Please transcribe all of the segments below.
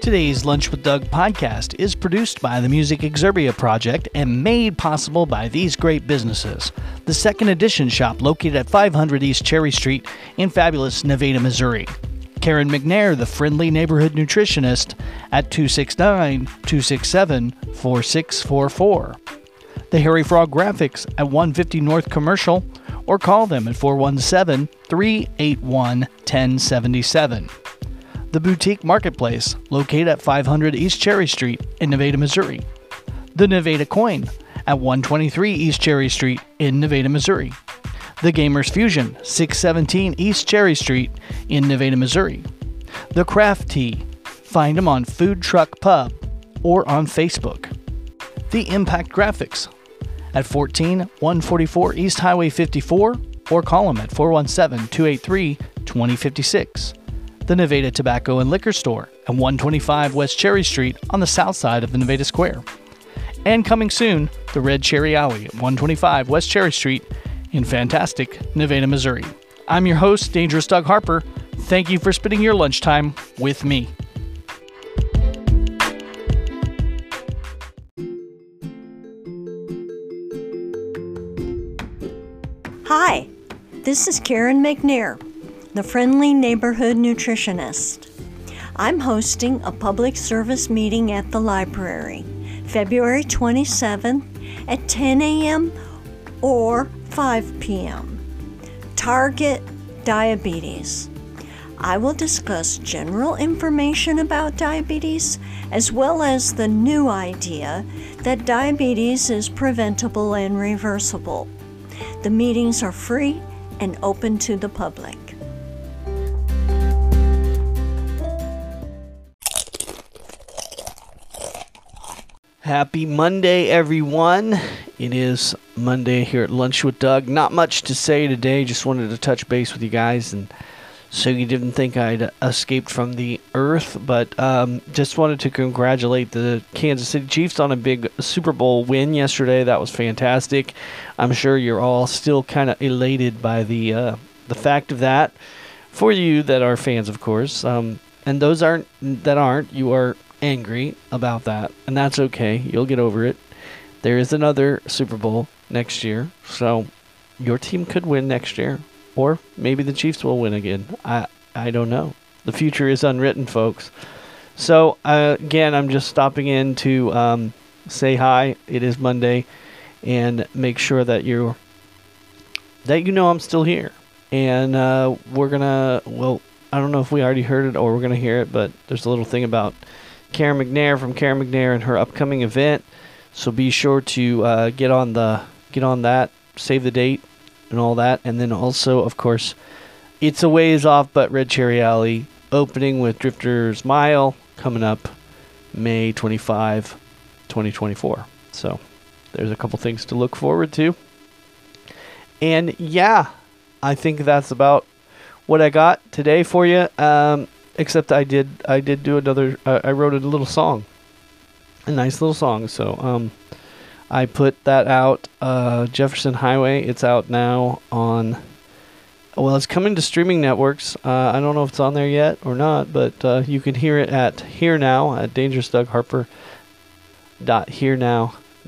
Today's Lunch with Doug podcast is produced by the Music Exerbia Project and made possible by these great businesses. The Second Edition shop located at 500 East Cherry Street in fabulous Nevada, Missouri. Karen McNair, the friendly neighborhood nutritionist, at 269 267 4644. The Harry Frog Graphics at 150 North Commercial, or call them at 417 381 1077 the Boutique Marketplace, located at 500 East Cherry Street in Nevada, Missouri. The Nevada Coin at 123 East Cherry Street in Nevada, Missouri. The Gamers Fusion, 617 East Cherry Street in Nevada, Missouri. The CrafTea, find them on Food Truck Pub or on Facebook. The Impact Graphics at 14 144 East Highway 54 or call them at 417 283 2056 the Nevada Tobacco and Liquor Store at 125 West Cherry Street on the south side of the Nevada Square. And coming soon, the Red Cherry Alley at 125 West Cherry Street in fantastic Nevada, Missouri. I'm your host, Dangerous Doug Harper. Thank you for spending your lunchtime with me. Hi, this is Karen McNair the Friendly Neighborhood Nutritionist. I'm hosting a public service meeting at the library February 27th at 10 a.m. or 5 p.m. Target Diabetes. I will discuss general information about diabetes as well as the new idea that diabetes is preventable and reversible. The meetings are free and open to the public. Happy Monday, everyone. It is Monday here at Lunch with Doug. Not much to say today, just wanted to touch base with you guys and so you didn't think I'd escaped from the earth, but um, just wanted to congratulate the Kansas City Chiefs on a big Super Bowl win yesterday. That was fantastic. I'm sure you're all still kind of elated by the uh, the fact of that. For you that are fans, of course, um, and those aren't that aren't, you are angry about that, and that's okay. You'll get over it. There is another Super Bowl next year, so your team could win next year, or maybe the Chiefs will win again. I I don't know. The future is unwritten, folks. So uh, again, I'm just stopping in to um, say hi. It is Monday, and make sure that you that you know I'm still here. And uh, we're gonna well, I don't know if we already heard it or we're gonna hear it, but there's a little thing about Karen McNair from Karen McNair and her upcoming event. So be sure to uh, get on the get on that, save the date, and all that, and then also, of course, it's a ways off, but Red Cherry Alley opening with Drifters Mile coming up May 25, 2024. So there's a couple things to look forward to. And yeah, I think that's about what I got today for you. Um, except I did I did do another uh, I wrote a little song, a nice little song. So um, I put that out. Uh, Jefferson Highway. It's out now on. Well, it's coming to streaming networks. Uh, I don't know if it's on there yet or not, but uh, you can hear it at Here Now at Dangerous Doug Harper. Dot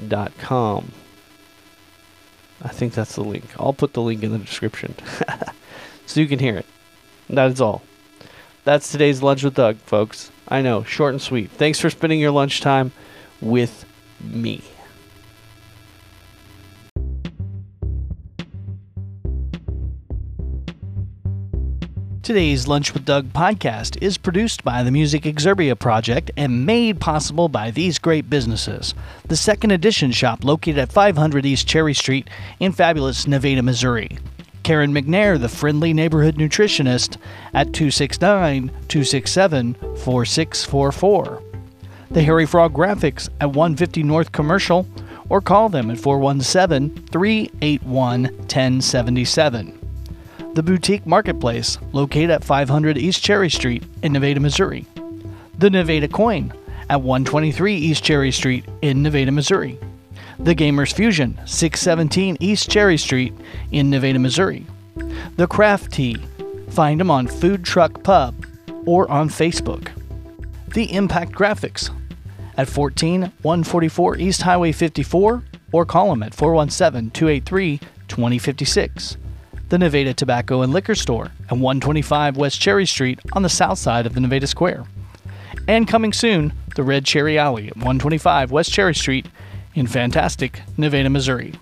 dot com. I think that's the link. I'll put the link in the description so you can hear it. That is all. That's today's Lunch with Doug, folks. I know, short and sweet. Thanks for spending your lunchtime with me. Today's Lunch with Doug podcast is produced by the Music Exerbia Project and made possible by these great businesses. The Second Edition shop located at 500 East Cherry Street in fabulous Nevada, Missouri. Karen McNair, the friendly neighborhood nutritionist, at 269 267 4644. The Harry Frog Graphics at 150 North Commercial, or call them at 417 381 1077. The Boutique Marketplace, located at 500 East Cherry Street in Nevada, Missouri. The Nevada Coin at 123 East Cherry Street in Nevada, Missouri the Gamers Fusion, 617 East Cherry Street in Nevada, Missouri. The CrafTea, find them on Food Truck Pub or on Facebook. The Impact Graphics at 14 144 East Highway 54 or call them at 417 283 2056. The Nevada Tobacco and Liquor Store at 125 West Cherry Street on the south side of the Nevada Square. And coming soon, the Red Cherry Alley at 125 West Cherry Street in fantastic Nevada, Missouri.